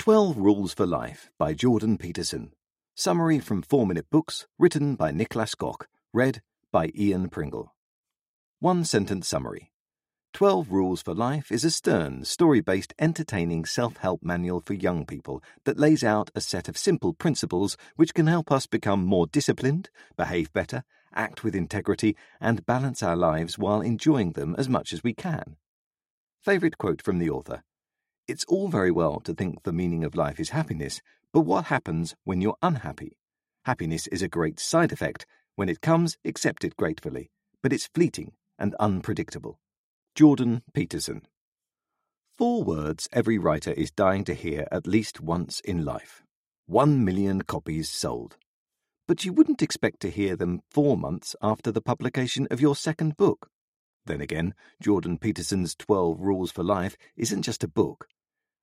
12 Rules for Life by Jordan Peterson. Summary from 4 Minute Books, written by Niklas Göke, read by Ian Pringle. One sentence summary 12 Rules for Life is a stern, story based, entertaining self help manual for young people that lays out a set of simple principles which can help us become more disciplined, behave better, act with integrity, and balance our lives while enjoying them as much as we can. Favourite quote from the author it's all very well to think the meaning of life is happiness, but what happens when you're unhappy? Happiness is a great side effect. When it comes, accept it gratefully, but it's fleeting and unpredictable. Jordan Peterson. Four words every writer is dying to hear at least once in life. One million copies sold. But you wouldn't expect to hear them four months after the publication of your second book. Then again, Jordan Peterson's 12 Rules for Life isn't just a book.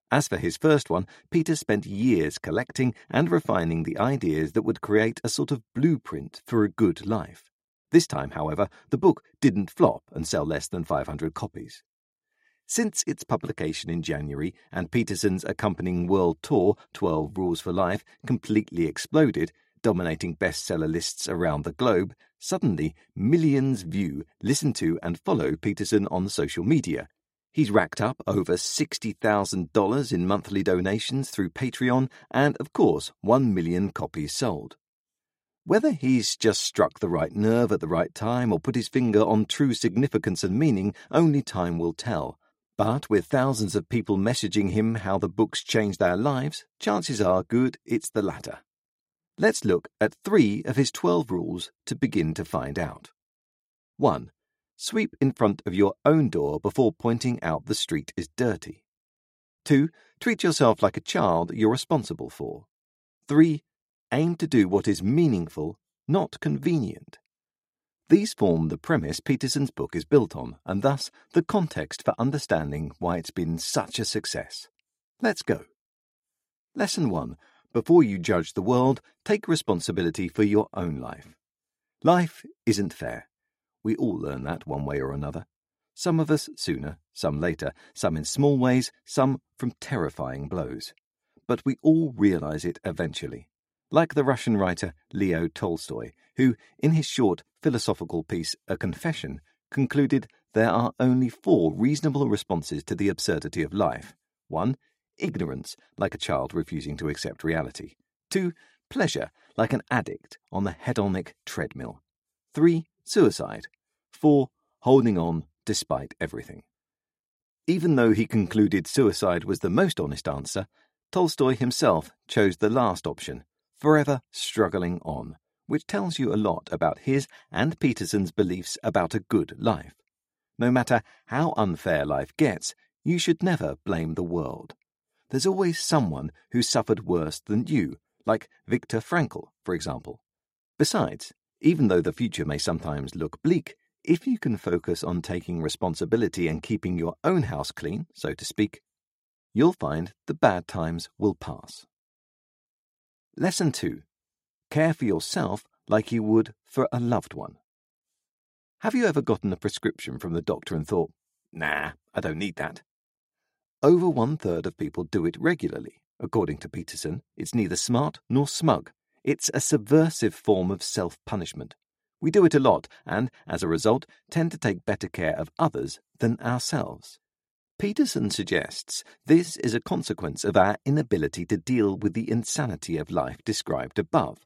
As for his first one, Peter spent years collecting and refining the ideas that would create a sort of blueprint for a good life. This time, however, the book didn't flop and sell less than 500 copies. Since its publication in January and Peterson's accompanying world tour, 12 Rules for Life, completely exploded, dominating bestseller lists around the globe, suddenly millions view, listen to, and follow Peterson on social media, He's racked up over $60,000 in monthly donations through Patreon and, of course, 1 million copies sold. Whether he's just struck the right nerve at the right time or put his finger on true significance and meaning, only time will tell. But with thousands of people messaging him how the book's changed their lives, chances are good it's the latter. Let's look at three of his 12 rules to begin to find out. 1. Sweep in front of your own door before pointing out the street is dirty. 2. Treat yourself like a child you're responsible for. 3. Aim to do what is meaningful, not convenient. These form the premise Peterson's book is built on, and thus the context for understanding why it's been such a success. Let's go. Lesson 1. Before you judge the world, take responsibility for your own life. Life isn't fair. We all learn that one way or another. Some of us sooner, some later, some in small ways, some from terrifying blows. But we all realize it eventually. Like the Russian writer Leo Tolstoy, who, in his short philosophical piece A Confession, concluded there are only four reasonable responses to the absurdity of life. One, ignorance, like a child refusing to accept reality. Two, pleasure, like an addict on the hedonic treadmill. Three, suicide, 4. Holding on despite everything. Even though he concluded suicide was the most honest answer, Tolstoy himself chose the last option, forever struggling on, which tells you a lot about his and Peterson's beliefs about a good life. No matter how unfair life gets, you should never blame the world. There's always someone who suffered worse than you, like Viktor Frankl, for example. Besides, even though the future may sometimes look bleak, if you can focus on taking responsibility and keeping your own house clean, so to speak, you'll find the bad times will pass. Lesson 2 Care for yourself like you would for a loved one. Have you ever gotten a prescription from the doctor and thought, nah, I don't need that? Over one third of people do it regularly. According to Peterson, it's neither smart nor smug. It's a subversive form of self punishment. We do it a lot and, as a result, tend to take better care of others than ourselves. Peterson suggests this is a consequence of our inability to deal with the insanity of life described above.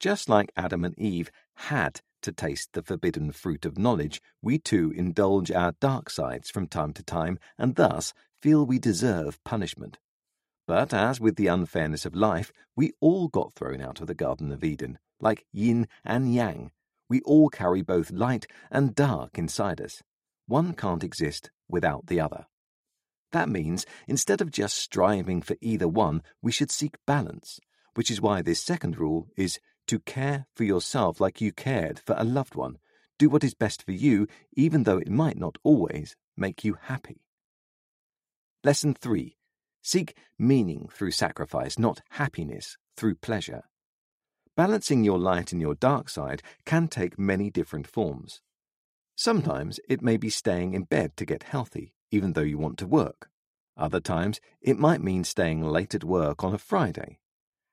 Just like Adam and Eve had to taste the forbidden fruit of knowledge, we too indulge our dark sides from time to time and thus feel we deserve punishment. But as with the unfairness of life, we all got thrown out of the Garden of Eden, like yin and yang, we all carry both light and dark inside us. One can't exist without the other. That means instead of just striving for either one, we should seek balance, which is why this second rule is to care for yourself like you cared for a loved one. Do what is best for you, even though it might not always make you happy. Lesson 3 Seek meaning through sacrifice, not happiness through pleasure. Balancing your light and your dark side can take many different forms. Sometimes it may be staying in bed to get healthy, even though you want to work. Other times, it might mean staying late at work on a Friday.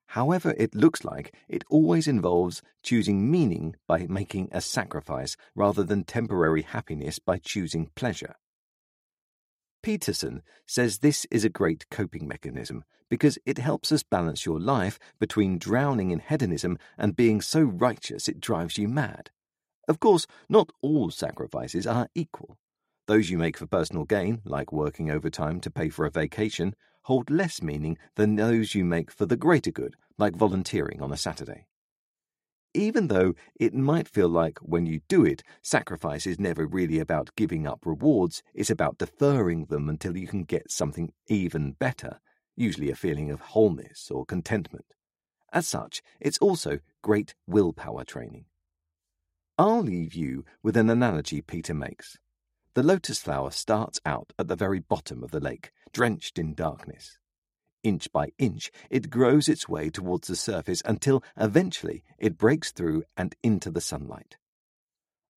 However, it looks like it always involves choosing meaning by making a sacrifice rather than temporary happiness by choosing pleasure. Peterson says this is a great coping mechanism because it helps us balance your life between drowning in hedonism and being so righteous it drives you mad. Of course, not all sacrifices are equal. Those you make for personal gain, like working overtime to pay for a vacation, hold less meaning than those you make for the greater good, like volunteering on a Saturday even though it might feel like when you do it, sacrifice is never really about giving up rewards, it's about deferring them until you can get something even better, usually a feeling of wholeness or contentment. As such, it's also great willpower training. I'll leave you with an analogy Peter makes. The lotus flower starts out at the very bottom of the lake, drenched in darkness. Inch by inch, it grows its way towards the surface until eventually it breaks through and into the sunlight.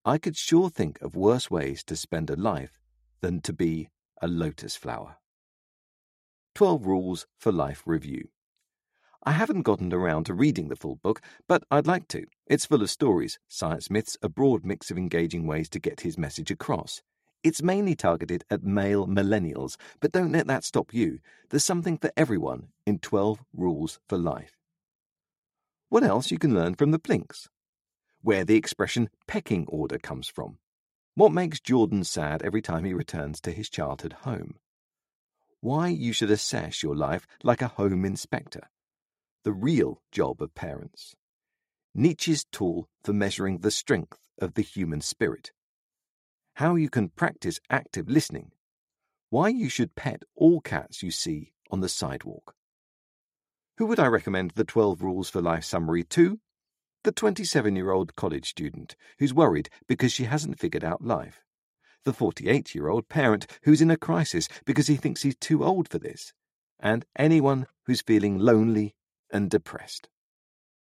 I could sure think of worse ways to spend a life than to be a lotus flower. 12 Rules for Life Review. I haven't gotten around to reading the full book, but I'd like to. It's full of stories, science myths, a broad mix of engaging ways to get his message across. It's mainly targeted at male millennials, but don't let that stop you. There's something for everyone in 12 Rules for Life. What else you can learn from the Plinks? Where the expression pecking order comes from. What makes Jordan sad every time he returns to his childhood home? Why you should assess your life like a home inspector. The real job of parents. Nietzsche's tool for measuring the strength of the human spirit how you can practice active listening, why you should pet all cats you see on the sidewalk. Who would I recommend the 12 Rules for Life summary to? The 27 year old college student who's worried because she hasn't figured out life. The 48 year old parent who's in a crisis because he thinks he's too old for this. And anyone who's feeling lonely and depressed.